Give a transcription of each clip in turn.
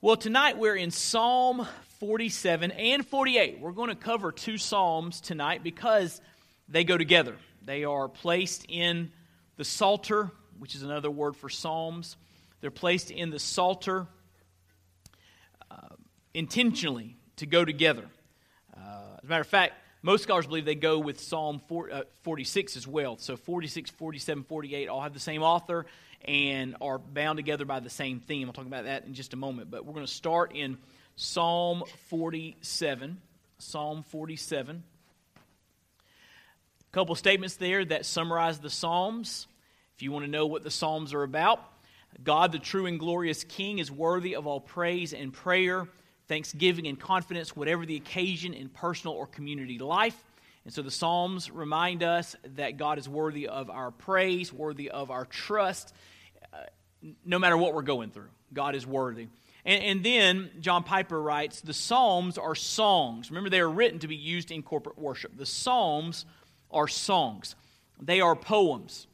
Well, tonight we're in Psalm 47 and 48. We're going to cover two Psalms tonight because they go together. They are placed in the Psalter, which is another word for Psalms. They're placed in the Psalter uh, intentionally to go together. Uh, as a matter of fact, most scholars believe they go with Psalm 4, uh, 46 as well. So 46, 47, 48 all have the same author and are bound together by the same theme. I'll talk about that in just a moment. But we're going to start in Psalm 47. Psalm 47. A couple statements there that summarize the Psalms. If you want to know what the Psalms are about, God, the true and glorious King, is worthy of all praise and prayer, thanksgiving and confidence, whatever the occasion in personal or community life. And so the Psalms remind us that God is worthy of our praise, worthy of our trust, uh, no matter what we're going through. God is worthy. And, and, then John Piper writes the Psalms are songs. Remember, they are written to be used in corporate worship. The Psalms are songs, they are poems.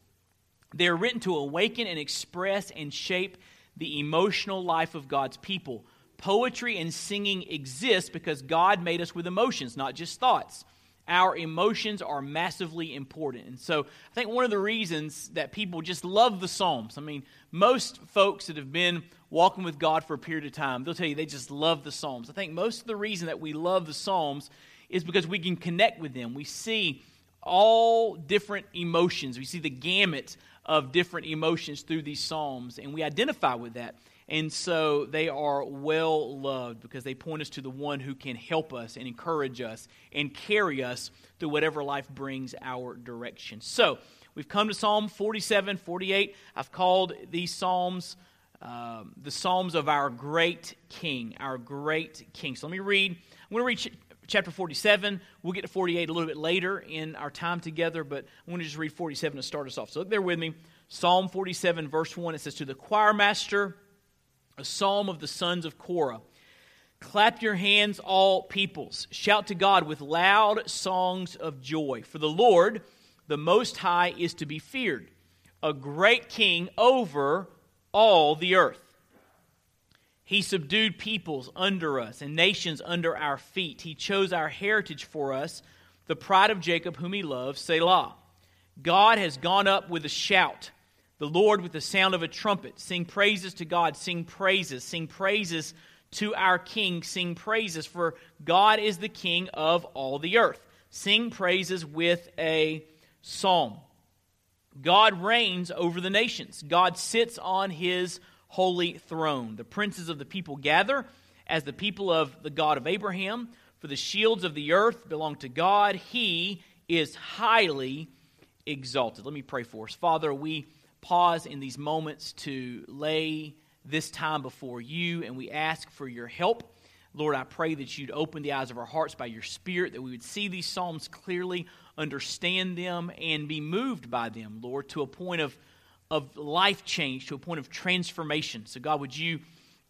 They are written to awaken and express and shape the emotional life of God's people. Poetry and singing exist because God made us with emotions, not just thoughts our emotions are massively important. And so I think one of the reasons that people just love the Psalms, I mean, most folks that have been walking with God for a period of time, they'll tell you they just love the Psalms. I think most of the reason that we love the Psalms is because we can connect with them. We see all different emotions, we see the gamut of different emotions through these Psalms, and we identify with that. And so they are well loved because they point us to the one who can help us and encourage us and carry us through whatever life brings our direction. So we've come to Psalm 47, 48. I've called these Psalms um, the Psalms of our great King, our great King. So let me read. I'm going to read ch- chapter 47. We'll get to 48 a little bit later in our time together, but I want to just read 47 to start us off. So look there with me. Psalm 47, verse 1. It says, To the choir master, a psalm of the sons of Korah. Clap your hands, all peoples. Shout to God with loud songs of joy. For the Lord, the Most High, is to be feared, a great king over all the earth. He subdued peoples under us and nations under our feet. He chose our heritage for us, the pride of Jacob, whom he loves, Selah. God has gone up with a shout the Lord with the sound of a trumpet. Sing praises to God, sing praises, sing praises to our King, sing praises, for God is the King of all the earth. Sing praises with a psalm. God reigns over the nations, God sits on his holy throne. The princes of the people gather as the people of the God of Abraham. For the shields of the earth belong to God. He is highly exalted. Let me pray for us. Father, we pause in these moments to lay this time before you, and we ask for your help. Lord, I pray that you'd open the eyes of our hearts by your Spirit, that we would see these Psalms clearly, understand them, and be moved by them, Lord, to a point of, of life change, to a point of transformation. So, God, would you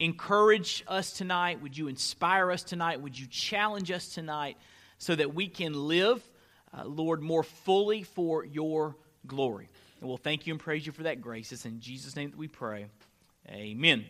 encourage us tonight? Would you inspire us tonight? Would you challenge us tonight so that we can live, uh, Lord, more fully for your glory? And we'll thank you and praise you for that grace. It's in Jesus' name that we pray. Amen.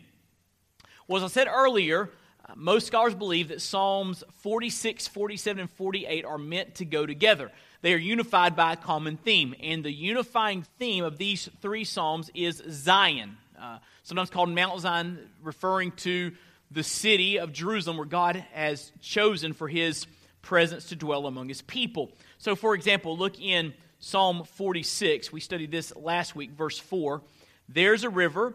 Well, as I said earlier, uh, most scholars believe that Psalms 46, 47, and 48 are meant to go together. They are unified by a common theme. And the unifying theme of these three Psalms is Zion, uh, sometimes called Mount Zion, referring to the city of Jerusalem where God has chosen for his presence to dwell among his people. So, for example, look in Psalm 46. We studied this last week, verse 4. There's a river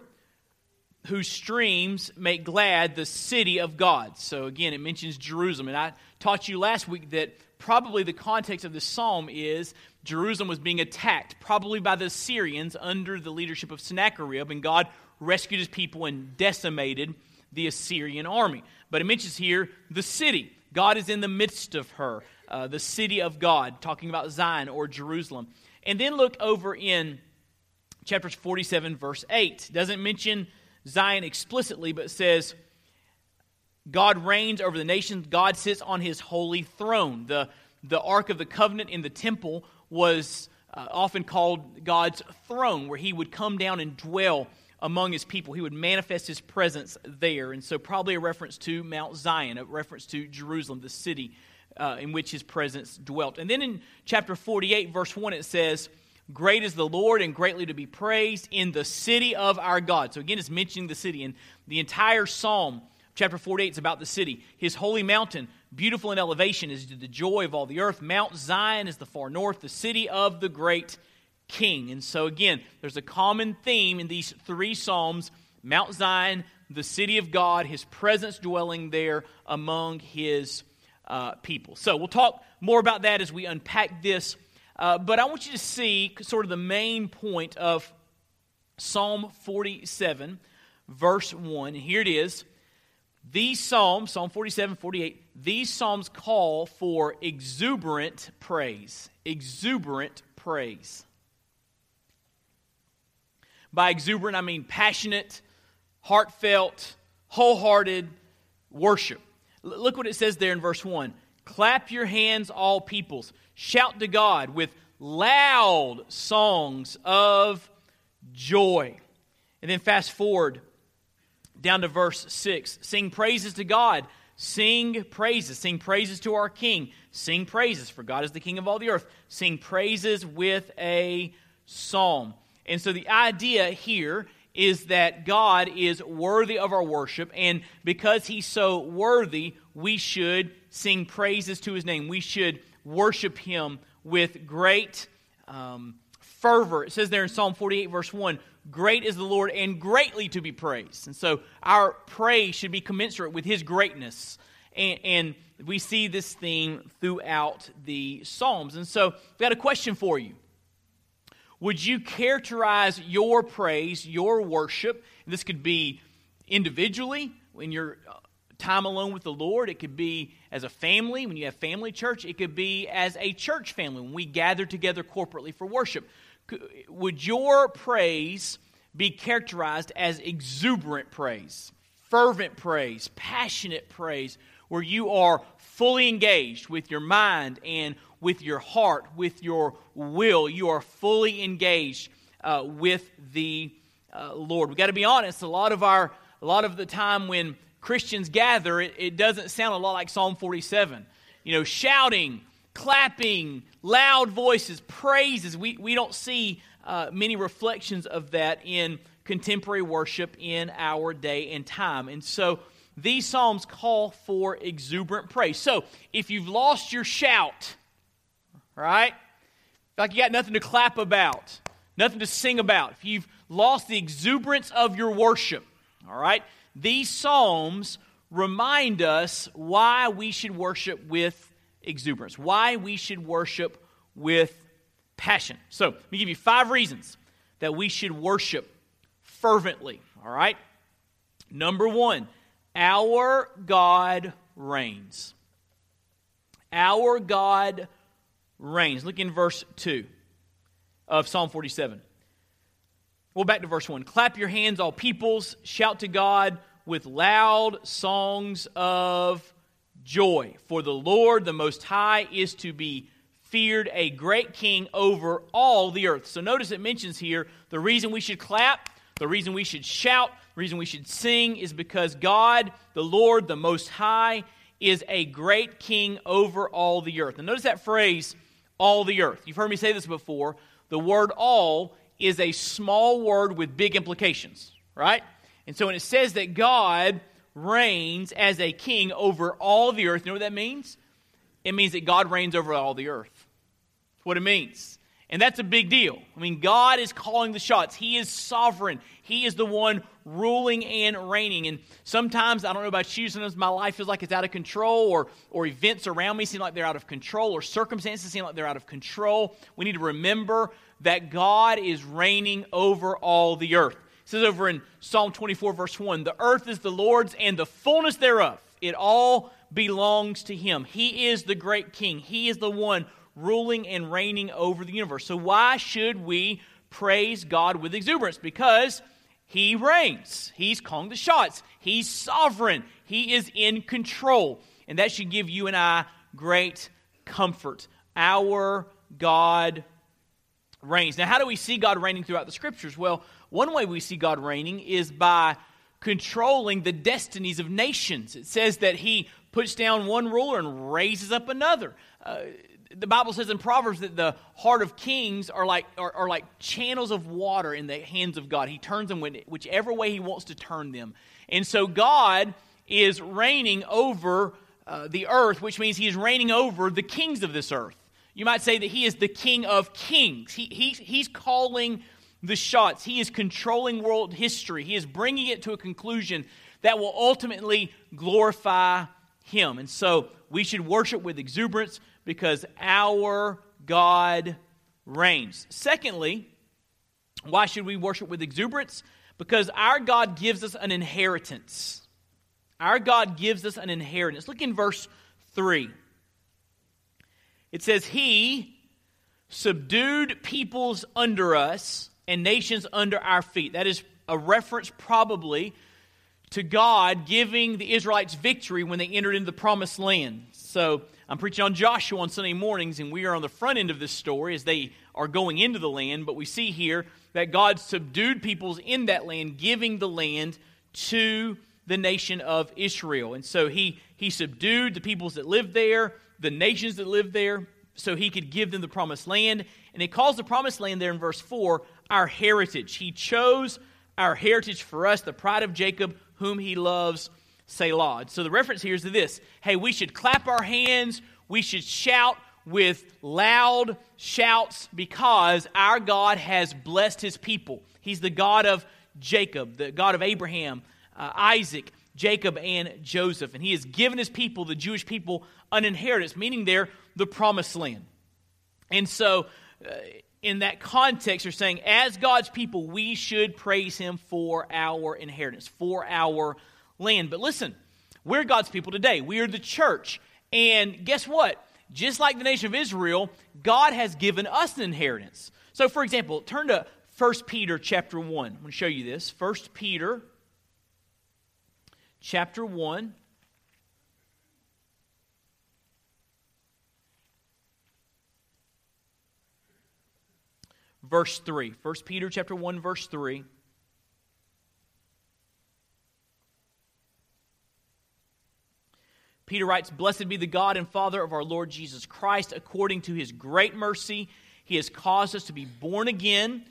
whose streams make glad the city of God. So again, it mentions Jerusalem. And I taught you last week that probably the context of this psalm is Jerusalem was being attacked, probably by the Assyrians under the leadership of Sennacherib, and God rescued his people and decimated the Assyrian army. But it mentions here the city. God is in the midst of her uh, the city of God, talking about Zion or Jerusalem. And then look over in chapter 47, verse 8. Doesn't mention Zion explicitly, but says, God reigns over the nations. God sits on his holy throne. The, the Ark of the Covenant in the temple was uh, often called God's throne, where he would come down and dwell among his people. He would manifest his presence there. And so, probably a reference to Mount Zion, a reference to Jerusalem, the city uh, in which his presence dwelt. And then in chapter 48, verse 1, it says, Great is the Lord and greatly to be praised in the city of our God. So, again, it's mentioning the city. And the entire psalm, chapter 48, is about the city. His holy mountain, beautiful in elevation, is to the joy of all the earth. Mount Zion is the far north, the city of the great king. And so, again, there's a common theme in these three Psalms Mount Zion, the city of God, his presence dwelling there among his uh, people. So, we'll talk more about that as we unpack this. Uh, but I want you to see sort of the main point of Psalm 47, verse 1. Here it is. These Psalms, Psalm 47, 48, these Psalms call for exuberant praise. Exuberant praise. By exuberant, I mean passionate, heartfelt, wholehearted worship. Look what it says there in verse 1 Clap your hands, all peoples. Shout to God with loud songs of joy. And then fast forward down to verse 6 Sing praises to God. Sing praises. Sing praises to our King. Sing praises, for God is the King of all the earth. Sing praises with a psalm. And so the idea here is that God is worthy of our worship, and because He's so worthy, we should sing praises to His name. We should worship Him with great um, fervor. It says there in Psalm 48, verse 1 Great is the Lord and greatly to be praised. And so our praise should be commensurate with His greatness. And, and we see this theme throughout the Psalms. And so I've got a question for you. Would you characterize your praise, your worship? This could be individually in your uh, time alone with the Lord. It could be as a family when you have family church. It could be as a church family when we gather together corporately for worship. Would your praise be characterized as exuberant praise, fervent praise, passionate praise, where you are fully engaged with your mind and with your heart, with your will. You are fully engaged uh, with the uh, Lord. We've got to be honest. A lot of our, a lot of the time when Christians gather, it, it doesn't sound a lot like Psalm 47. You know, shouting, clapping, loud voices, praises. We, we don't see uh, many reflections of that in contemporary worship in our day and time. And so these Psalms call for exuberant praise. So if you've lost your shout, right? Like you got nothing to clap about, nothing to sing about. If you've lost the exuberance of your worship, all right? These Psalms remind us why we should worship with exuberance, why we should worship with passion. So, let me give you five reasons that we should worship fervently, all right? Number one, our God reigns. Our God reigns. Look in verse 2 of Psalm 47. Well, back to verse 1. Clap your hands, all peoples. Shout to God with loud songs of joy. For the Lord, the Most High, is to be feared, a great king over all the earth. So notice it mentions here the reason we should clap, the reason we should shout, reason we should sing is because God, the Lord, the Most High, is a great king over all the earth. And notice that phrase, all the earth. You've heard me say this before. The word all is a small word with big implications, right? And so when it says that God reigns as a king over all the earth, you know what that means? It means that God reigns over all the earth. That's what it means. And that's a big deal. I mean, God is calling the shots. He is sovereign. He is the one ruling and reigning. And sometimes, I don't know about you, sometimes my life feels like it's out of control, or, or events around me seem like they're out of control, or circumstances seem like they're out of control. We need to remember that God is reigning over all the earth. It says over in Psalm 24, verse 1 The earth is the Lord's and the fullness thereof. It all belongs to Him. He is the great King, He is the one ruling and reigning over the universe. So, why should we praise God with exuberance? Because He reigns, He's calling the shots, He's sovereign, He is in control. And that should give you and I great comfort. Our God reigns. Now, how do we see God reigning throughout the scriptures? Well, one way we see God reigning is by controlling the destinies of nations. It says that he puts down one ruler and raises up another. Uh, the Bible says in Proverbs that the heart of kings are like, are, are, like channels of water in the hands of God. He turns them whichever way He wants to turn them. And so God is reigning over uh, the earth, which means He is reigning over the kings of this earth. You might say that He is the King of kings. He, he, he's calling the shots, He is controlling world history, He is bringing it to a conclusion that will ultimately glorify Him. And so we should worship with exuberance because our God reigns. Secondly, why should we worship with exuberance? Because our God gives us an inheritance. Our God gives us an inheritance. Look in verse 3. It says, He subdued peoples under us and nations under our feet. That is a reference, probably, to God giving the Israelites victory when they entered into the promised land. So, I'm preaching on Joshua on Sunday mornings, and we are on the front end of this story as they are going into the land. But we see here that God subdued peoples in that land, giving the land to the nation of Israel. And so he, he subdued the peoples that lived there, the nations that lived there, so he could give them the promised land. And he calls the promised land there in verse 4 our heritage. He chose our heritage for us, the pride of Jacob, whom he loves Selah. So the reference here is to this hey, we should clap our hands, we should shout with loud shouts because our God has blessed his people. He's the God of Jacob, the God of Abraham, uh, Isaac, Jacob, and Joseph. And he has given his people, the Jewish people, an inheritance, meaning they're the promised land. And so, uh, in that context, they're saying, as God's people, we should praise him for our inheritance, for our land. But listen, we're God's people today. We are the church. And guess what? Just like the nation of Israel, God has given us an inheritance. So, for example, turn to 1 Peter chapter 1. I'm going to show you this. 1 Peter chapter 1. Verse 3. 1 Peter chapter 1, verse 3. Peter writes, Blessed be the God and Father of our Lord Jesus Christ. According to his great mercy, he has caused us to be born again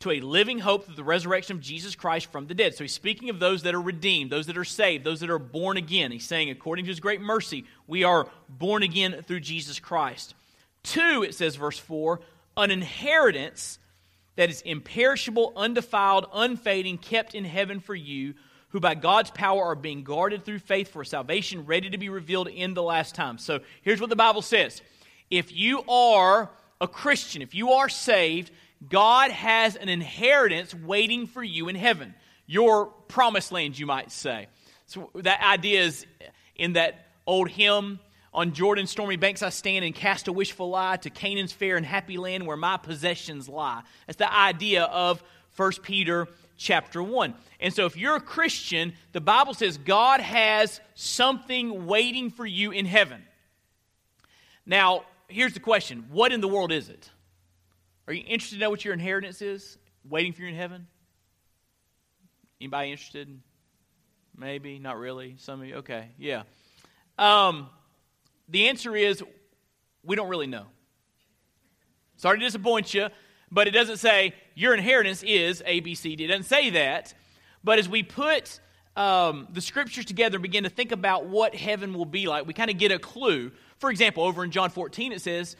to a living hope through the resurrection of Jesus Christ from the dead. So he's speaking of those that are redeemed, those that are saved, those that are born again. He's saying, according to his great mercy, we are born again through Jesus Christ. Two, it says, verse 4, an inheritance that is imperishable, undefiled, unfading, kept in heaven for you who by God's power are being guarded through faith for salvation ready to be revealed in the last time. So here's what the Bible says If you are a Christian, if you are saved, God has an inheritance waiting for you in heaven. Your promised land, you might say. So that idea is in that old hymn on Jordan's stormy banks I stand and cast a wishful eye to Canaan's fair and happy land where my possessions lie. That's the idea of 1 Peter chapter 1. And so, if you're a Christian, the Bible says God has something waiting for you in heaven. Now, here's the question What in the world is it? Are you interested to know what your inheritance is waiting for you in heaven? Anybody interested? Maybe, not really. Some of you, okay, yeah. Um, the answer is we don't really know. Sorry to disappoint you, but it doesn't say your inheritance is A, B, C, D. It doesn't say that. But as we put um, the scriptures together and begin to think about what heaven will be like, we kind of get a clue. For example, over in John 14, it says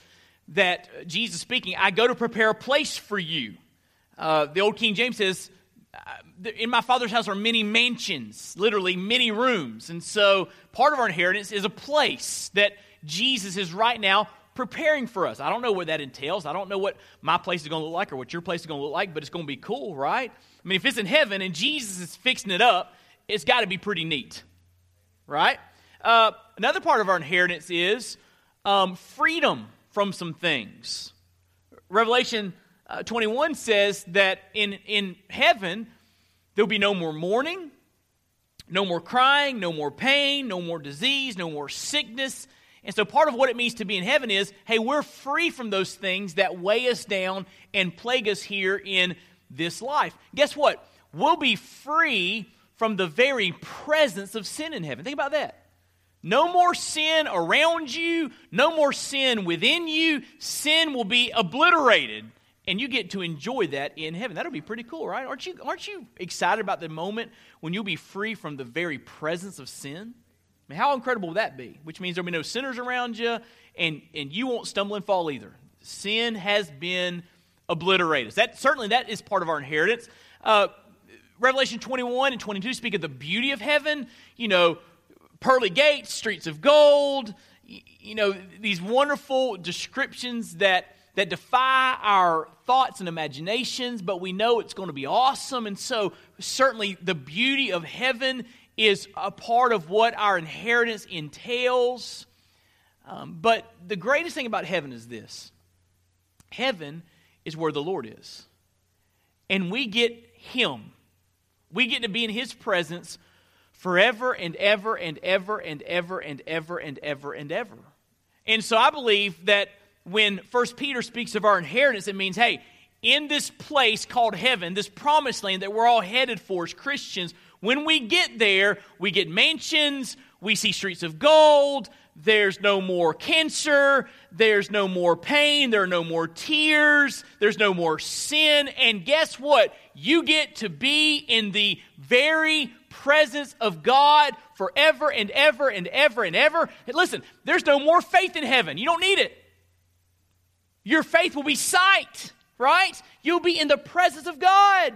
that Jesus speaking, I go to prepare a place for you. Uh, the old King James says, uh, in my father's house are many mansions, literally many rooms. And so part of our inheritance is a place that Jesus is right now preparing for us. I don't know what that entails. I don't know what my place is going to look like or what your place is going to look like, but it's going to be cool, right? I mean, if it's in heaven and Jesus is fixing it up, it's got to be pretty neat, right? Uh, another part of our inheritance is um, freedom from some things. Revelation uh, 21 says that in, in heaven, there'll be no more mourning, no more crying, no more pain, no more disease, no more sickness And so part of what it means to be in heaven is hey, we're free from those things that weigh us down and plague us here in this life. Guess what? We'll be free from the very presence of sin in heaven. Think about that. No more sin around you, no more sin within you. Sin will be obliterated, and you get to enjoy that in heaven. That'll be pretty cool, right? Aren't you, aren't you excited about the moment when you'll be free from the very presence of sin? I mean, how incredible will that be? Which means there'll be no sinners around you, and, and you won't stumble and fall either. Sin has been obliterated. That certainly that is part of our inheritance. Uh, Revelation 21 and 22 speak of the beauty of heaven. You know, pearly gates, streets of gold, you know, these wonderful descriptions that, that defy our thoughts and imaginations, but we know it's going to be awesome. And so, certainly, the beauty of heaven is a part of what our inheritance entails. Um, but the greatest thing about heaven is this heaven is where the Lord is. And we get Him. We get to be in His presence forever and ever and ever and ever and ever and ever and ever. And so I believe that when First Peter speaks of our inheritance, it means, hey, in this place called heaven, this promised land that we're all headed for as Christians, when we get there, we get mansions, we see streets of gold, there's no more cancer, there's no more pain, there are no more tears, there's no more sin. And guess what? You get to be in the very presence of God forever and ever and ever and ever. And listen, there's no more faith in heaven. You don't need it. Your faith will be sight, right? You'll be in the presence of God.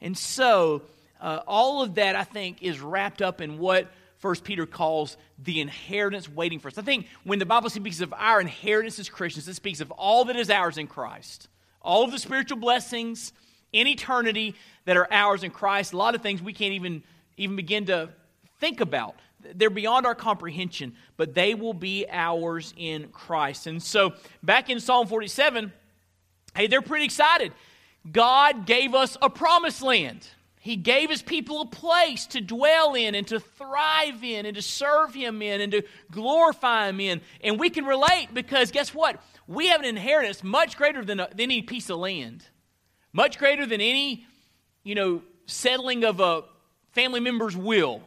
And so, uh, all of that, I think, is wrapped up in what First Peter calls the inheritance waiting for us. I think when the Bible speaks of our inheritance as Christians, it speaks of all that is ours in Christ, all of the spiritual blessings in eternity that are ours in Christ. A lot of things we can't even even begin to think about. They're beyond our comprehension, but they will be ours in Christ. And so, back in Psalm 47, hey, they're pretty excited. God gave us a promised land. He gave his people a place to dwell in and to thrive in and to serve him in and to glorify him in. And we can relate because guess what? We have an inheritance much greater than, a, than any piece of land, much greater than any, you know, settling of a family member's will.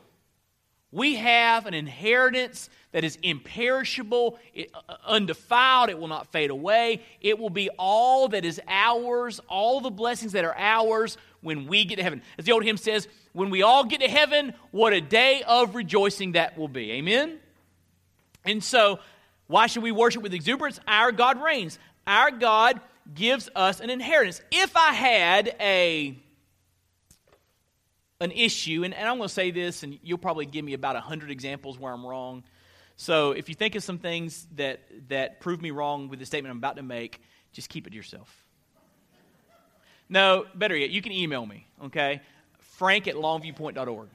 We have an inheritance that is imperishable, uh, undefiled, it will not fade away. It will be all that is ours, all the blessings that are ours when we get to heaven. As the old hymn says, when we all get to heaven, what a day of rejoicing that will be. Amen? And so, why should we worship with exuberance? Our God reigns. Our God gives us an inheritance. If I had a an issue, and, and I'm going to say this, and you'll probably give me about 100 examples where I'm wrong. So if you think of some things that, that prove me wrong with the statement I'm about to make, just keep it to yourself. No, better yet, you can email me, okay? Frank at longviewpoint.org.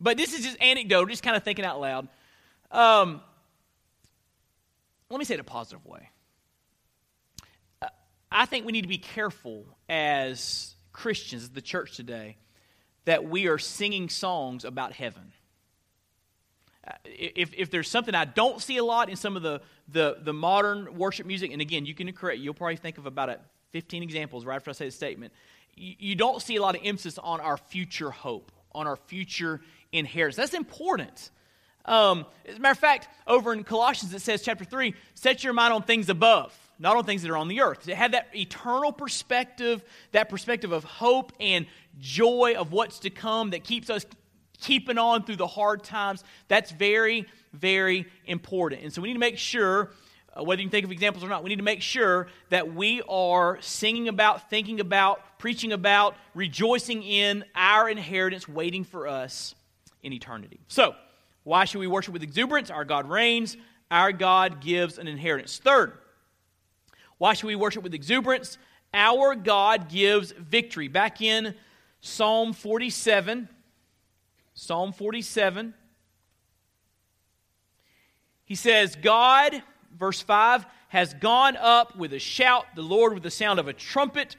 But this is just anecdotal, just kind of thinking out loud. Um, let me say it a positive way. I think we need to be careful as Christians, as the church today, that we are singing songs about heaven. Uh, if, if there's something I don't see a lot in some of the, the, the modern worship music, and again, you can correct, you'll probably think of about 15 examples right after I say the statement. You, you don't see a lot of emphasis on our future hope, on our future inheritance. That's important. Um, as a matter of fact, over in Colossians, it says, chapter 3, set your mind on things above not on things that are on the earth. To have that eternal perspective, that perspective of hope and joy of what's to come that keeps us keeping on through the hard times, that's very, very important. And so we need to make sure, uh, whether you can think of examples or not, we need to make sure that we are singing about, thinking about, preaching about, rejoicing in our inheritance waiting for us in eternity. So, why should we worship with exuberance? Our God reigns, our God gives an inheritance. Third, why should we worship with exuberance? Our God gives victory. Back in Psalm 47, Psalm 47, he says, God, verse 5, has gone up with a shout, the Lord with the sound of a trumpet.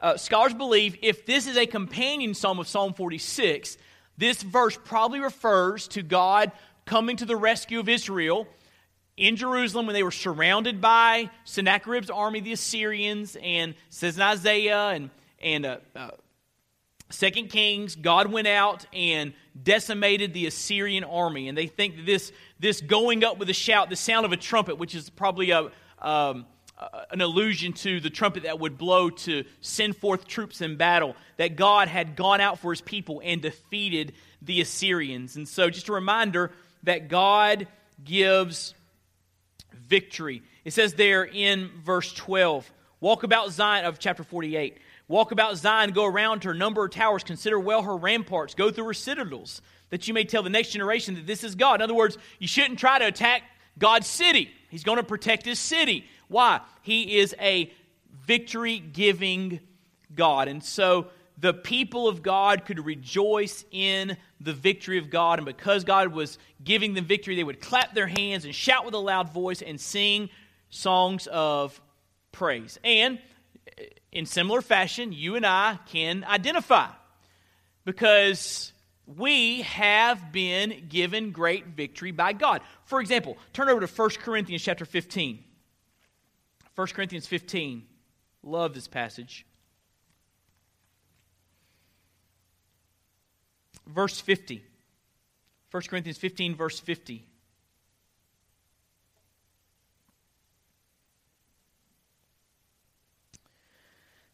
Uh, scholars believe if this is a companion psalm of Psalm 46, this verse probably refers to God coming to the rescue of Israel in Jerusalem when they were surrounded by Sennacherib's army, the Assyrians, and says in Isaiah and, and uh, uh, Second Kings, God went out and decimated the Assyrian army. And they think this, this going up with a shout, the sound of a trumpet, which is probably a, um, an allusion to the trumpet that would blow to send forth troops in battle, that God had gone out for his people and defeated the Assyrians. And so, just a reminder that God gives victory. It says there in verse 12 Walk about Zion of chapter 48. Walk about Zion, go around her, number her towers, consider well her ramparts, go through her citadels, that you may tell the next generation that this is God. In other words, you shouldn't try to attack God's city. He's going to protect his city. Why? He is a victory giving God. And so the people of God could rejoice in the victory of God. And because God was giving them victory, they would clap their hands and shout with a loud voice and sing songs of praise. And eh, in similar fashion, you and I can identify because we have been given great victory by God. For example, turn over to 1 Corinthians chapter 15. 1 Corinthians 15. Love this passage. Verse 50. 1 Corinthians 15, verse 50.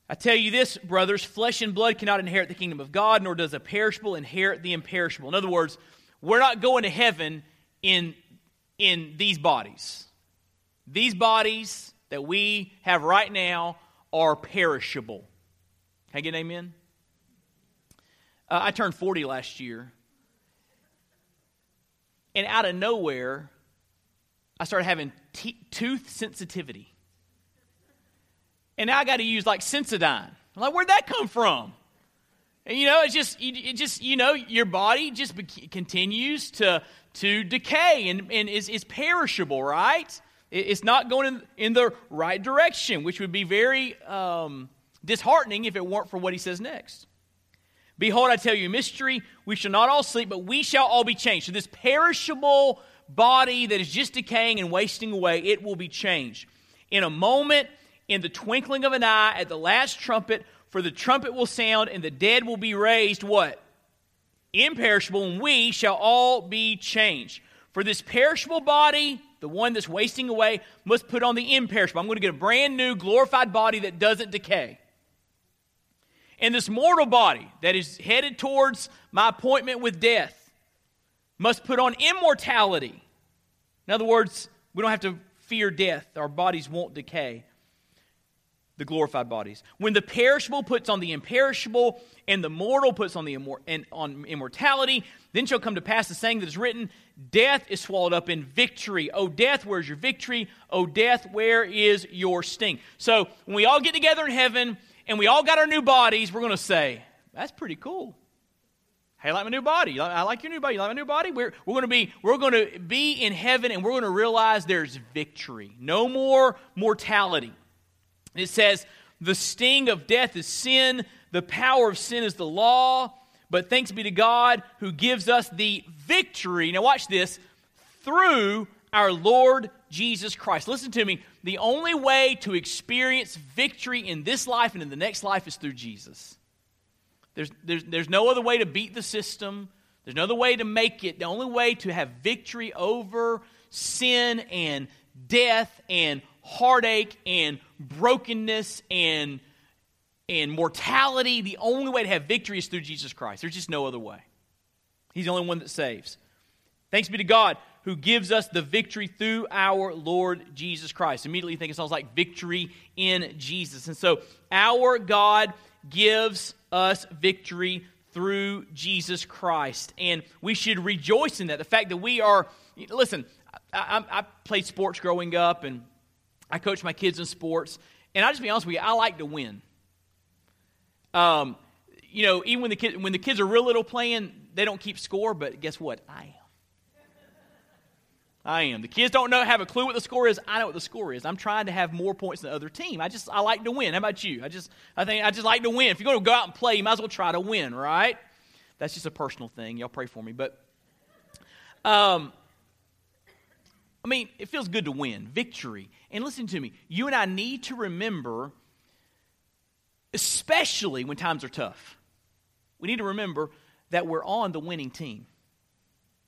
I tell you this, brothers flesh and blood cannot inherit the kingdom of God, nor does a perishable inherit the imperishable. In other words, we're not going to heaven in, in these bodies. These bodies that we have right now are perishable. Can I get an amen? Uh, I turned 40 last year. And out of nowhere, I started having t- tooth sensitivity. And now I got to use like Sensodyne. I'm like, where'd that come from? And you know, it's just, it just you know, your body just be- continues to to decay and, and is, is perishable, right? It's not going in, in the right direction, which would be very um, disheartening if it weren't for what he says next. Behold, I tell you mystery. We shall not all sleep, but we shall all be changed. So, this perishable body that is just decaying and wasting away, it will be changed. In a moment, in the twinkling of an eye at the last trumpet, for the trumpet will sound and the dead will be raised what? Imperishable, and we shall all be changed. For this perishable body, the one that's wasting away, must put on the imperishable. I'm going to get a brand new glorified body that doesn't decay. And this mortal body that is headed towards my appointment with death must put on immortality. In other words, we don't have to fear death, our bodies won't decay the glorified bodies. When the perishable puts on the imperishable, and the mortal puts on the immor- and on immortality, then shall come to pass the saying that is written: Death is swallowed up in victory. O death, where is your victory? O death, where is your sting? So when we all get together in heaven and we all got our new bodies, we're going to say, "That's pretty cool." Hey, I like my new body. I like your new body. You like my new body? We're, we're going to be we're going to be in heaven, and we're going to realize there's victory. No more mortality. It says, The sting of death is sin, the power of sin is the law, but thanks be to God who gives us the victory. Now, watch this through our Lord Jesus Christ. Listen to me. The only way to experience victory in this life and in the next life is through Jesus. There's, there's, there's no other way to beat the system. There's no other way to make it. The only way to have victory over sin and death and heartache and brokenness and, and mortality, the only way to have victory is through Jesus Christ. There's just no other way. He's the only one that saves. Thanks be to God who gives us the victory through our Lord Jesus Christ. Immediately think it sounds like victory in Jesus. And so our God gives us victory through Jesus Christ. And we should rejoice in that. The fact that we are, listen, I, I, I played sports growing up and I coached my kids in sports, and I just be honest with you, I like to win. Um, you know, even when the kid, when the kids are real little playing, they don't keep score. But guess what? I. I am. The kids don't know have a clue what the score is. I know what the score is. I'm trying to have more points than the other team. I just I like to win. How about you? I just I think I just like to win. If you're going to go out and play, you might as well try to win, right? That's just a personal thing. Y'all pray for me. But um, I mean, it feels good to win, victory. And listen to me, you and I need to remember, especially when times are tough, we need to remember that we're on the winning team.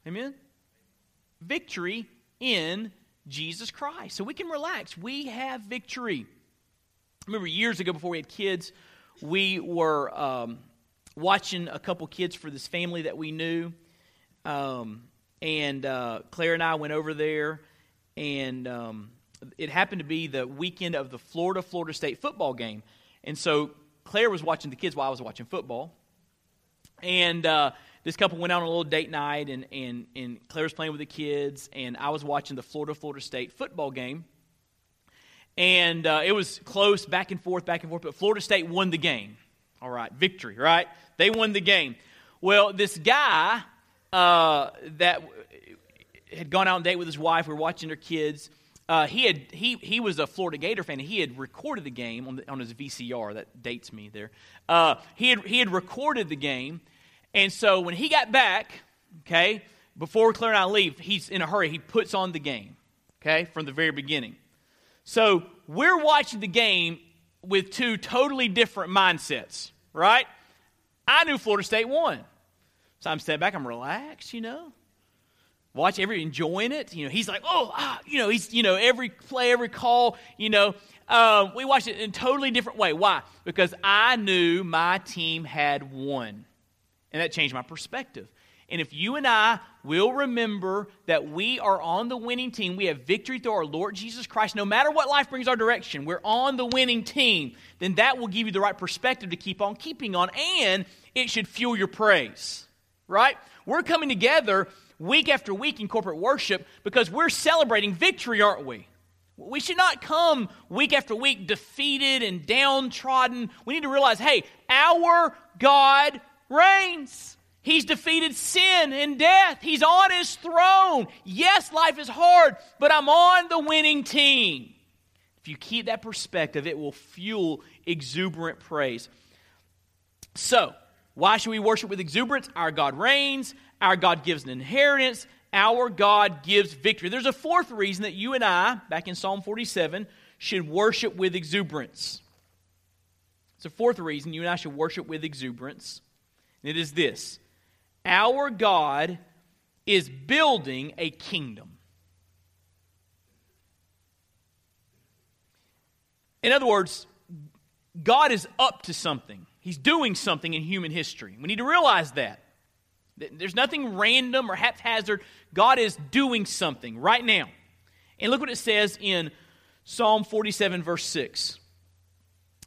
Amen? Victory in Jesus Christ. So we can relax. We have victory. I remember years ago before we had kids, we were um, watching a couple kids for this family that we knew. Um, and uh, Claire and I went over there, and um, it happened to be the weekend of the Florida Florida State football game. And so Claire was watching the kids while I was watching football. And uh, this couple went out on a little date night, and, and, and Claire was playing with the kids, and I was watching the Florida Florida State football game. And uh, it was close, back and forth, back and forth, but Florida State won the game. All right, victory, right? They won the game. Well, this guy uh, that had gone out on a date with his wife. We were watching their kids. Uh, he had he he was a Florida Gator fan. And he had recorded the game on, the, on his VCR. That dates me there. Uh, he had he had recorded the game, and so when he got back, okay, before Claire and I leave, he's in a hurry. He puts on the game, okay, from the very beginning. So we're watching the game with two totally different mindsets, right? I knew Florida State won. So I'm stepping back, I'm relaxed, you know. Watch every enjoying it. You know, he's like, oh, ah, you know, he's, you know, every play, every call, you know. Um, we watched it in a totally different way. Why? Because I knew my team had won. And that changed my perspective. And if you and I will remember that we are on the winning team, we have victory through our Lord Jesus Christ, no matter what life brings our direction, we're on the winning team, then that will give you the right perspective to keep on keeping on, and it should fuel your praise, right? We're coming together week after week in corporate worship because we're celebrating victory, aren't we? We should not come week after week defeated and downtrodden. We need to realize hey, our God reigns. He's defeated sin and death. He's on his throne. Yes, life is hard, but I'm on the winning team. If you keep that perspective, it will fuel exuberant praise. So, why should we worship with exuberance? Our God reigns, our God gives an inheritance, our God gives victory. There's a fourth reason that you and I, back in Psalm 47, should worship with exuberance. It's a fourth reason you and I should worship with exuberance. It is this our God is building a kingdom. In other words, God is up to something. He's doing something in human history. We need to realize that. There's nothing random or haphazard. God is doing something right now. And look what it says in Psalm 47, verse 6.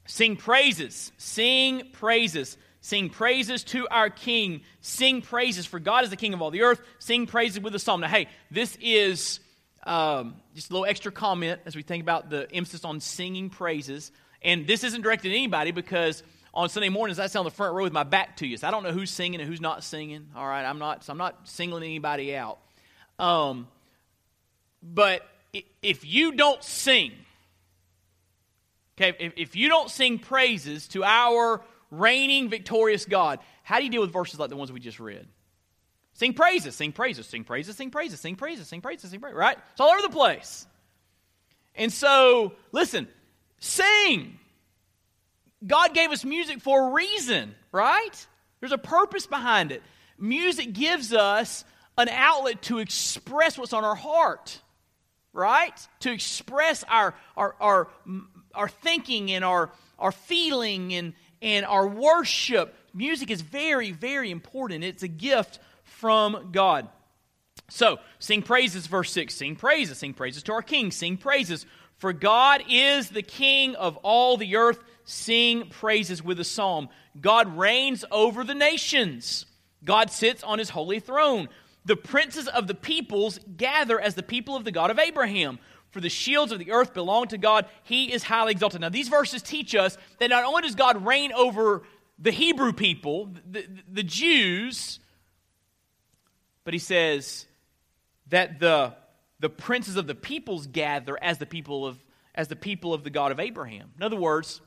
Sing praises, sing praises Sing praises to our King. Sing praises, for God is the King of all the earth. Sing praises with a psalm. Now, hey, this is um, just a little extra comment as we think about the emphasis on singing praises. And this isn't directed at anybody because on Sunday mornings I sit on the front row with my back to you. So I don't know who's singing and who's not singing. All right, I'm not. So I'm not singling anybody out. Um, but if you don't sing, okay, if, if you don't sing praises to our reigning, victorious God. How do you deal with verses like the ones we just read? Sing praises, sing praises, sing praises, sing praises, sing praises, sing praises, sing praises, right? It's all over the place. And so, listen, sing. God gave us music for a reason, right? There's a purpose behind it. Music gives us an outlet to express what's on our heart, right? To express our, our, our, our thinking and our, our feeling and, and our worship. Music is very, very important. It's a gift from God. So, sing praises, verse 6. Sing praises, sing praises to our King, sing praises. For God is the King of all the earth. Sing praises with a psalm. God reigns over the nations. God sits on his holy throne. The princes of the peoples gather as the people of the God of Abraham. For the shields of the earth belong to God. He is highly exalted. Now, these verses teach us that not only does God reign over the Hebrew people, the, the Jews, but he says that the, the princes of the peoples gather as the people of as the people of the God of Abraham. In other words,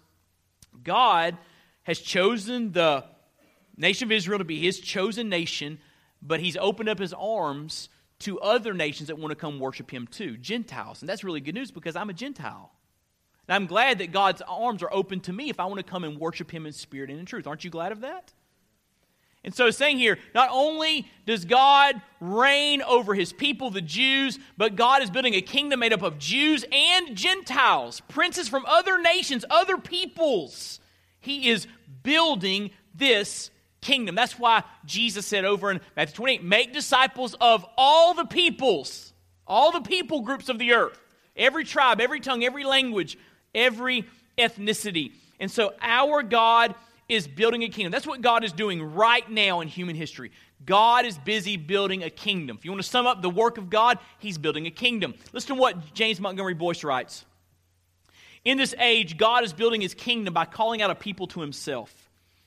God has chosen the nation of Israel to be his chosen nation, but he's opened up his arms to other nations that want to come worship him too, Gentiles. And that's really good news because I'm a Gentile. And I'm glad that God's arms are open to me if I want to come and worship him in spirit and in truth. Aren't you glad of that? And so, saying here, not only does God reign over his people, the Jews, but God is building a kingdom made up of Jews and Gentiles, princes from other nations, other peoples. He is building this kingdom. That's why Jesus said over in Matthew 28 make disciples of all the peoples, all the people groups of the earth, every tribe, every tongue, every language, every ethnicity. And so, our God is building a kingdom. That's what God is doing right now in human history. God is busy building a kingdom. If you want to sum up the work of God, He's building a kingdom. Listen to what James Montgomery Boice writes. In this age, God is building His kingdom by calling out a people to Himself.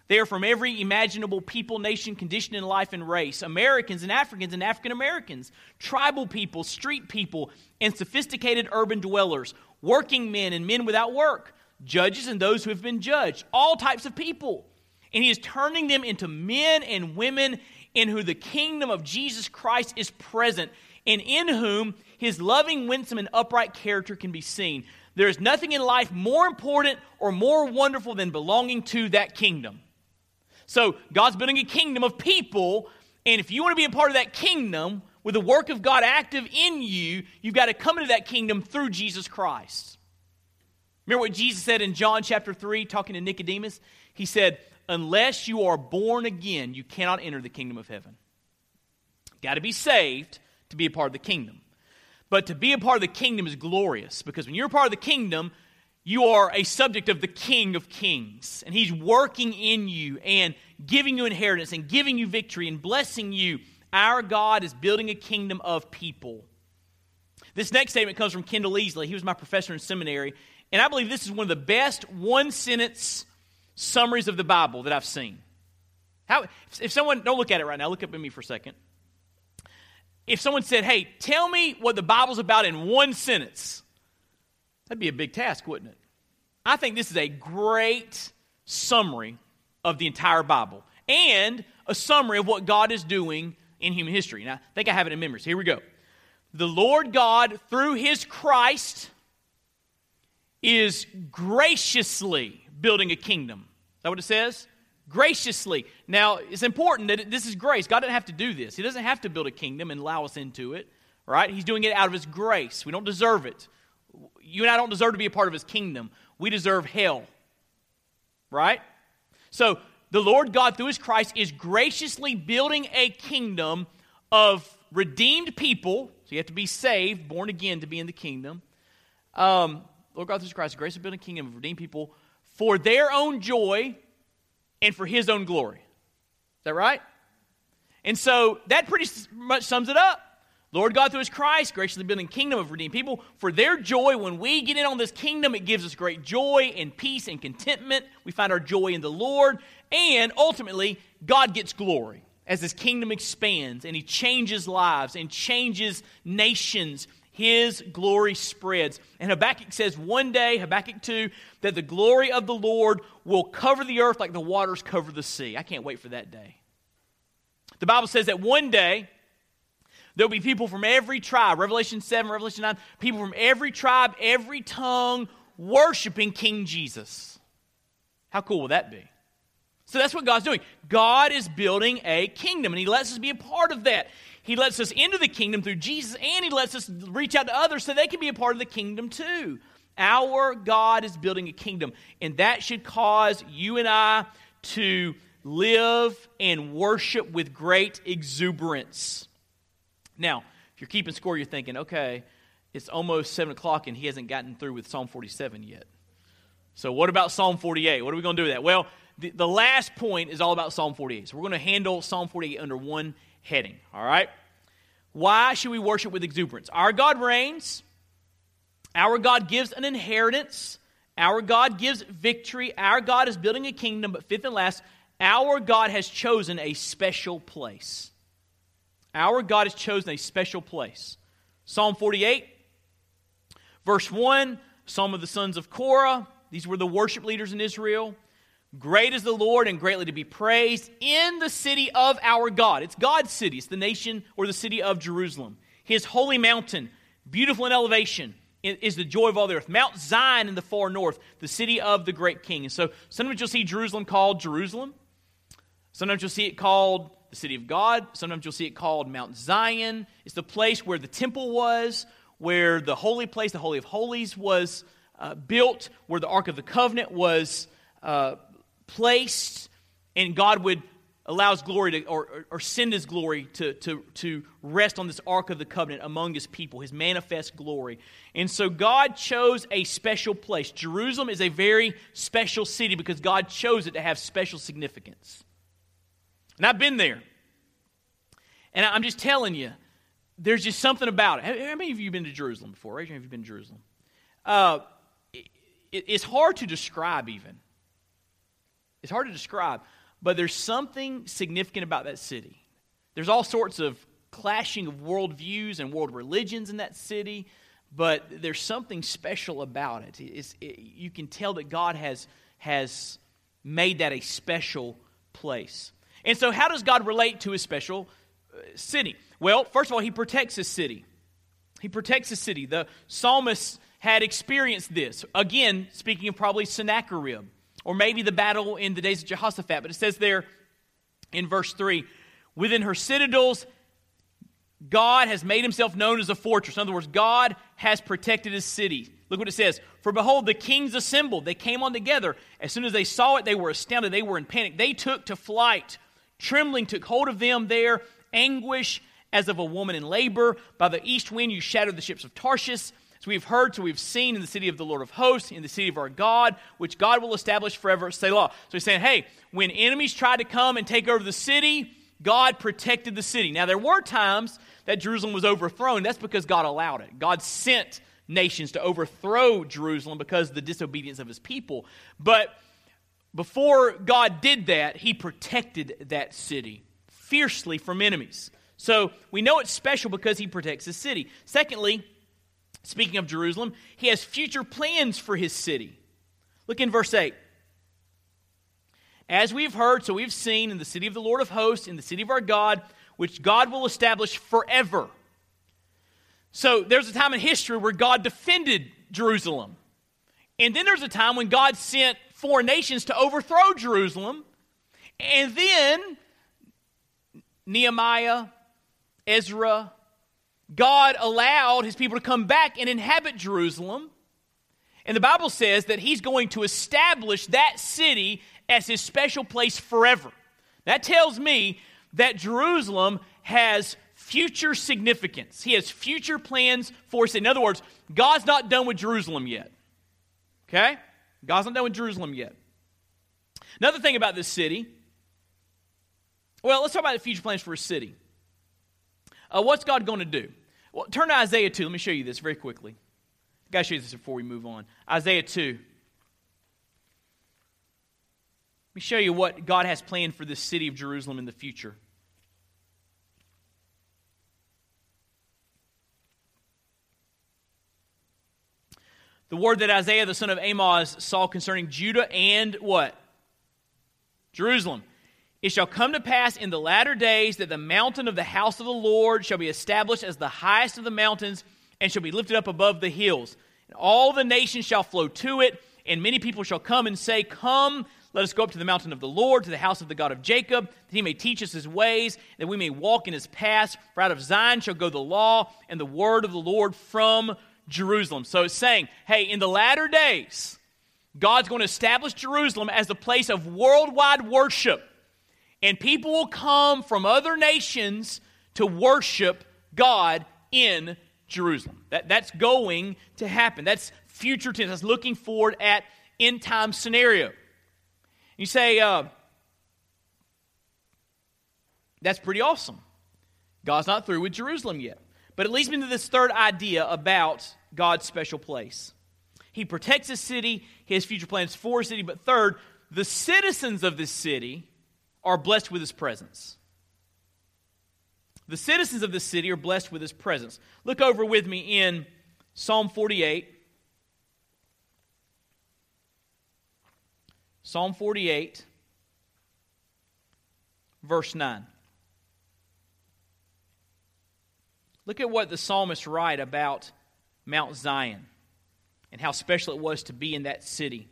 They are from every imaginable people, nation, condition in life, and race Americans and Africans and African Americans, tribal people, street people, and sophisticated urban dwellers, working men and men without work judges and those who have been judged, all types of people. And he is turning them into men and women in who the kingdom of Jesus Christ is present and in whom his loving, winsome, and upright character can be seen. There is nothing in life more important or more wonderful than belonging to that kingdom. So, God's building a kingdom of people, and if you want to be a part of that kingdom with the work of God active in you, you've got to come into that kingdom through Jesus Christ. Remember what Jesus said in John chapter 3, talking to Nicodemus? He said, Unless you are born again, you cannot enter the kingdom of heaven. Got to be saved to be a part of the kingdom. But to be a part of the kingdom is glorious because when you're a part of the kingdom, you are a subject of the King of Kings. And He's working in you and giving you inheritance and giving you victory and blessing you. Our God is building a kingdom of people. This next statement comes from Kendell Easley. He was my professor in seminary. And I believe this is one of the best one sentence summaries of the Bible that I've seen. How, if someone, don't look at it right now, look up at me for a second. If someone said, hey, tell me what the Bible's about in one sentence, that'd be a big task, wouldn't it? I think this is a great summary of the entire Bible and a summary of what God is doing in human history. Now, I think I have it in memory. So here we go. The Lord God, through his Christ, is graciously building a kingdom. Is that what it says? Graciously. Now, it's important that this is grace. God doesn't have to do this. He doesn't have to build a kingdom and allow us into it, right? He's doing it out of His grace. We don't deserve it. You and I don't deserve to be a part of His kingdom. We deserve hell, right? So, the Lord God, through His Christ, is graciously building a kingdom of redeemed people. So, you have to be saved, born again to be in the kingdom. Um, Lord God, through his Christ, grace of building a kingdom of redeemed people for their own joy and for his own glory. Is that right? And so that pretty much sums it up. Lord God, through his Christ, graciously building kingdom of redeemed people for their joy. When we get in on this kingdom, it gives us great joy and peace and contentment. We find our joy in the Lord. And ultimately, God gets glory as his kingdom expands and he changes lives and changes nations his glory spreads. And Habakkuk says one day, Habakkuk 2, that the glory of the Lord will cover the earth like the waters cover the sea. I can't wait for that day. The Bible says that one day, There'll be people from every tribe, Revelation 7, Revelation 9, people from every tribe, every tongue, worshiping King Jesus. How cool will that be? So that's what God's doing. God is building a kingdom, and He lets us be a part of that. He lets us into the kingdom through Jesus, and He lets us reach out to others so they can be a part of the kingdom too. Our God is building a kingdom, and that should cause you and I to live and worship with great exuberance. Now, if you're keeping score, you're thinking, okay, it's almost 7 o'clock and he hasn't gotten through with Psalm 47 yet. So, what about Psalm 48? What are we going to do with that? Well, the, the last point is all about Psalm 48. So, we're going to handle Psalm 48 under one heading, all right? Why should we worship with exuberance? Our God reigns. Our God gives an inheritance. Our God gives victory. Our God is building a kingdom. But fifth and last, our God has chosen a special place. Our God has chosen a special place. Psalm 48, verse 1, Psalm of the sons of Korah. These were the worship leaders in Israel. Great is the Lord and greatly to be praised in the city of our God. It's God's city, it's the nation or the city of Jerusalem. His holy mountain, beautiful in elevation, is the joy of all the earth. Mount Zion in the far north, the city of the great king. And so sometimes you'll see Jerusalem called Jerusalem. Sometimes you'll see it called the city of God. Sometimes you'll see it called Mount Zion. It's the place where the temple was, where the holy place, the Holy of Holies, was uh, built, where the Ark of the Covenant was uh, placed, and God would allow His glory to, or, or send His glory to, to, to rest on this Ark of the Covenant among His people, His manifest glory. And so God chose a special place. Jerusalem is a very special city because God chose it to have special significance. And I've been there. And I'm just telling you, there's just something about it. How many of you have been to Jerusalem before? Raise your hand if you've been to Jerusalem. Uh, it, it's hard to describe, even. It's hard to describe, but there's something significant about that city. There's all sorts of clashing of worldviews and world religions in that city, but there's something special about it. it you can tell that God has, has made that a special place. And so, how does God relate to his special uh, city? Well, first of all, he protects his city. He protects his city. The psalmist had experienced this. Again, speaking of probably Sennacherib, or maybe the battle in the days of Jehoshaphat. But it says there in verse 3 within her citadels, God has made himself known as a fortress. In other words, God has protected his city. Look what it says. For behold, the kings assembled. They came on together. As soon as they saw it, they were astounded. They were in panic. They took to flight. Trembling took hold of them there, anguish as of a woman in labor. By the east wind you shattered the ships of Tarshish. So we've heard, so we've seen in the city of the Lord of hosts, in the city of our God, which God will establish forever, Selah. So he's saying, hey, when enemies tried to come and take over the city, God protected the city. Now, there were times that Jerusalem was overthrown. That's because God allowed it. God sent nations to overthrow Jerusalem because of the disobedience of his people. But before God did that, he protected that city fiercely from enemies. So we know it's special because he protects the city. Secondly, speaking of Jerusalem, he has future plans for his city. Look in verse 8. As we've heard, so we've seen in the city of the Lord of hosts, in the city of our God, which God will establish forever. So there's a time in history where God defended Jerusalem. And then there's a time when God sent foreign nations to overthrow Jerusalem. And then Nehemiah, Ezra, God allowed his people to come back and inhabit Jerusalem. And the Bible says that he's going to establish that city as his special place forever. That tells me that Jerusalem has future significance. He has future plans for us. In other words, God's not done with Jerusalem yet. Okay? God's not done with Jerusalem yet. Another thing about this city, well, let's talk about the future plans for a city. Uh, what's God going to do? Well, turn to Isaiah 2. Let me show you this very quickly. I got to show you this before we move on. Isaiah 2. Let me show you what God has planned for this city of Jerusalem in the future. The word that Isaiah the son of Amoz saw concerning Judah and what? Jerusalem. It shall come to pass in the latter days that the mountain of the house of the Lord shall be established as the highest of the mountains and shall be lifted up above the hills. And all the nations shall flow to it, and many people shall come and say, Come, let us go up to the mountain of the Lord, to the house of the God of Jacob, that he may teach us his ways, that we may walk in his paths. For out of Zion shall go the law and the word of the Lord from Jerusalem. So it's saying, hey, in the latter days, God's going to establish Jerusalem as the place of worldwide worship. And people will come from other nations to worship God in Jerusalem. That, that's going to happen. That's future tense. That's looking forward at end time scenario. You say, uh, that's pretty awesome. God's not through with Jerusalem yet. But it leads me to this third idea about God's special place. He protects his city, he has future plans for his city. But third, the citizens of this city are blessed with his presence. The citizens of this city are blessed with his presence. Look over with me in Psalm 48. Psalm 48, verse 9. Look at what the psalmist write about Mount Zion and how special it was to be in that city.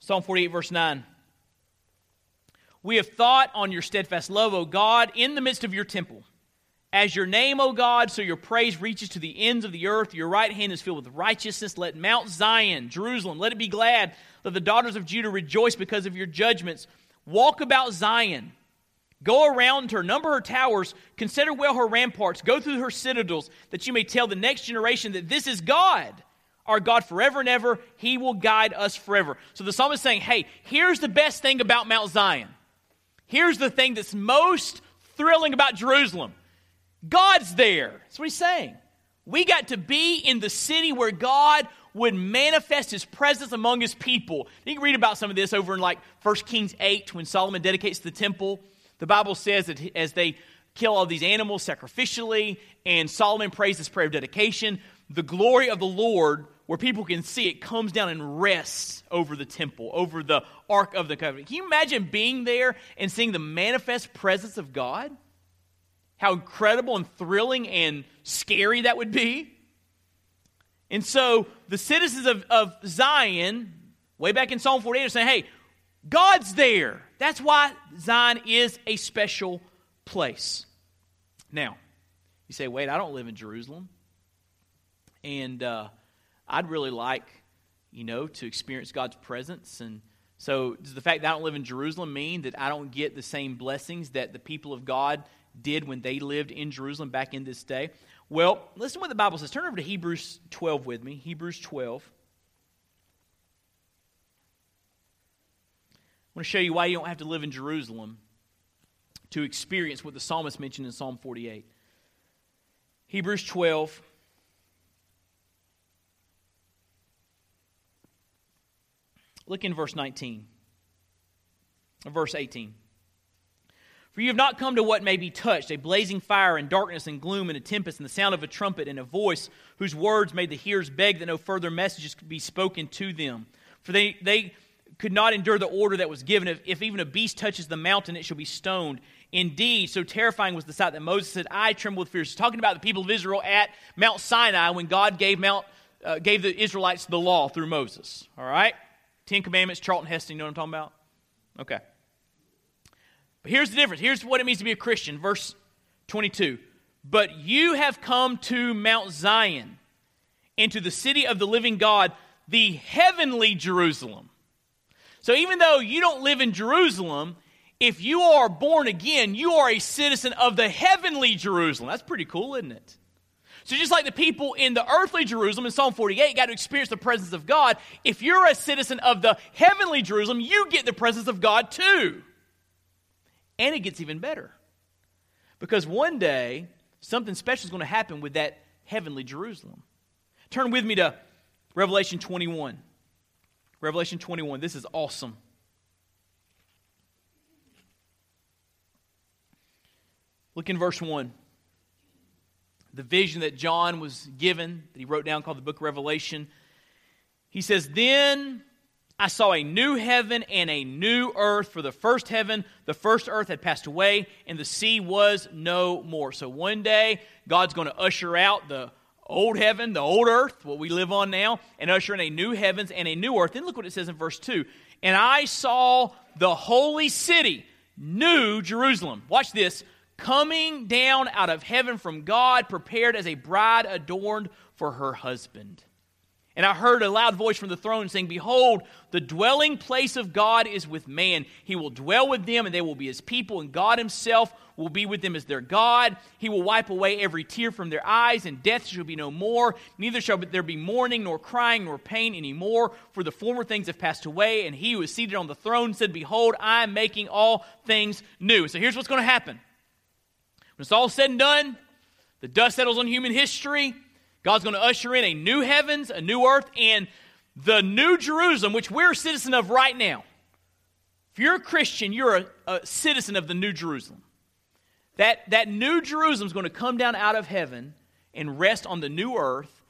Psalm 48, verse 9. We have thought on your steadfast love, O God, in the midst of your temple. As your name, O God, so your praise reaches to the ends of the earth. Your right hand is filled with righteousness. Let Mount Zion, Jerusalem, let it be glad. Let the daughters of Judah rejoice because of your judgments. Walk about Zion Go around her, number her towers, consider well her ramparts, go through her citadels, that you may tell the next generation that this is God, our God forever and ever. He will guide us forever. So the psalmist is saying, hey, here's the best thing about Mount Zion. Here's the thing that's most thrilling about Jerusalem God's there. That's what he's saying. We got to be in the city where God would manifest his presence among his people. You can read about some of this over in like 1 Kings 8 when Solomon dedicates the temple. The Bible says that as they kill all these animals sacrificially, and Solomon prays this prayer of dedication, the glory of the Lord, where people can see it, comes down and rests over the temple, over the Ark of the Covenant. Can you imagine being there and seeing the manifest presence of God? How incredible and thrilling and scary that would be. And so the citizens of, of Zion, way back in Psalm 48, are saying, hey, God's there. That's why Zion is a special place. Now, you say, wait, I don't live in Jerusalem. And uh, I'd really like, you know, to experience God's presence. And so, does the fact that I don't live in Jerusalem mean that I don't get the same blessings that the people of God did when they lived in Jerusalem back in this day? Well, listen to what the Bible says. Turn over to Hebrews 12 with me. Hebrews 12. Want to show you why you don't have to live in Jerusalem to experience what the psalmist mentioned in Psalm 48. Hebrews 12. Look in verse 19, verse 18. For you have not come to what may be touched, a blazing fire and darkness and gloom and a tempest and the sound of a trumpet and a voice whose words made the hearers beg that no further messages could be spoken to them. For they, they could not endure the order that was given. If, if, even a beast touches the mountain, it shall be stoned. Indeed, so terrifying was the sight that Moses said, I tremble with fear. He's talking about the people of Israel at Mount Sinai when God gave, Mount, uh, gave the Israelites the law through Moses. All right? Ten Commandments, Charlton Heston, you know what I'm talking about? Okay. But here's the difference. Here's what it means to be a Christian. Verse 22. But you have come to Mount Zion, and to the city of the living God, the heavenly Jerusalem so even though you don't live in Jerusalem, if you are born again, you are a citizen of the heavenly Jerusalem. That's pretty cool, isn't it? So, just like the people in the earthly Jerusalem in Psalm 48 got to experience the presence of God, if you're a citizen of the heavenly Jerusalem, you get the presence of God too. And it gets even better. Because one day, something special is going to happen with that heavenly Jerusalem. Turn with me to Revelation 21. Revelation 21. This is awesome. Look in verse 1. The vision that John was given, that he wrote down called the book of Revelation. He says, Then I saw a new heaven and a new earth, for the first heaven, the first earth had passed away, and the sea was no more. So one day, God's going to usher out the old heaven, the old earth, what we live on now, and usher in a new heavens and a new earth. Then look what it says in verse 2. And I saw the holy city, New Jerusalem. Watch this. Coming down out of heaven from God, prepared as a bride adorned for her husband. And I heard a loud voice from the throne saying, Behold, the dwelling place of God is with man. He will dwell with them, and they will be his people, and God himself will be with them as their God. He will wipe away every tear from their eyes, and death shall be no more. Neither shall there be mourning, nor crying, nor pain any more, for the former things have passed away. And he who is seated on the throne said, Behold, I am making all things new. So here's what's going to happen. When it's all said and done, the dust settles on human history God's going to usher in a new heavens, a new earth, and the new Jerusalem, which we're a citizen of right now. If you're a Christian, you're a, a citizen of the new Jerusalem. That, that new Jerusalem is going to come down out of heaven and rest on the new earth.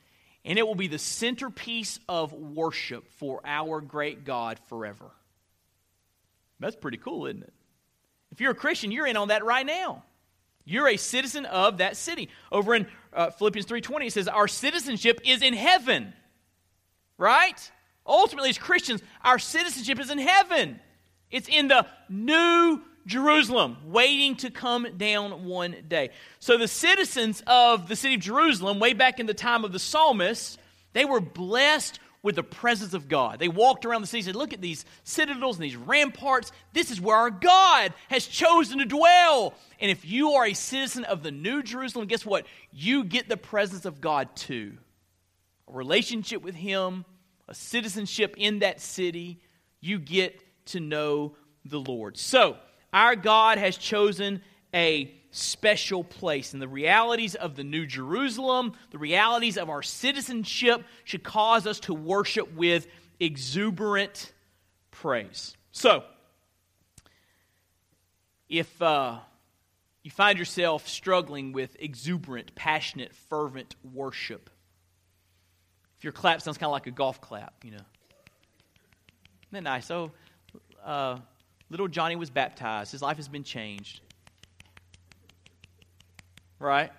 and it will be the centerpiece of worship for our great God forever. That's pretty cool, isn't it? If you're a Christian, you're in on that right now. You're a citizen of that city. Over in uh, Philippians 3:20 it says our citizenship is in heaven. Right? Ultimately as Christians, our citizenship is in heaven. It's in the new Jerusalem, waiting to come down one day. So the citizens of the city of Jerusalem, way back in the time of the psalmist, they were blessed with the presence of God. They walked around the city and said, Look at these citadels and these ramparts. This is where our God has chosen to dwell. And if you are a citizen of the New Jerusalem, guess what? You get the presence of God too. A relationship with Him, a citizenship in that city. You get to know the Lord. So, our God has chosen a special place. And the realities of the New Jerusalem, the realities of our citizenship, should cause us to worship with exuberant praise. So, if uh, you find yourself struggling with exuberant, passionate, fervent worship, if your clap sounds kind of like a golf clap, you know, isn't that nice? So, uh, little Johnny was baptized. His life has been changed. Right?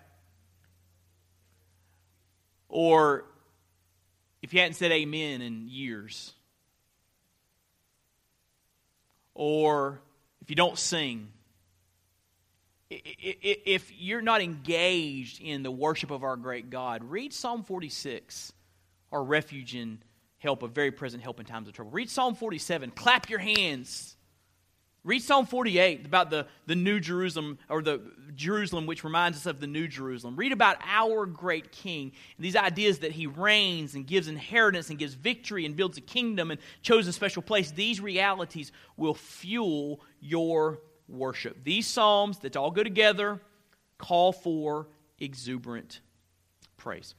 Or if you hadn't said amen in years. Or if you don't sing. If you're not engaged in the worship of our great God, read Psalm 46, our refuge and help, a very present help in times of trouble. Read Psalm 47, clap your hands Read Psalm 48 about the, the New Jerusalem, or the Jerusalem, which reminds us of the New Jerusalem. Read about our great king, and these ideas that he reigns and gives inheritance and gives victory and builds a kingdom and chose a special place. These realities will fuel your worship. These Psalms that all go together call for exuberant praise.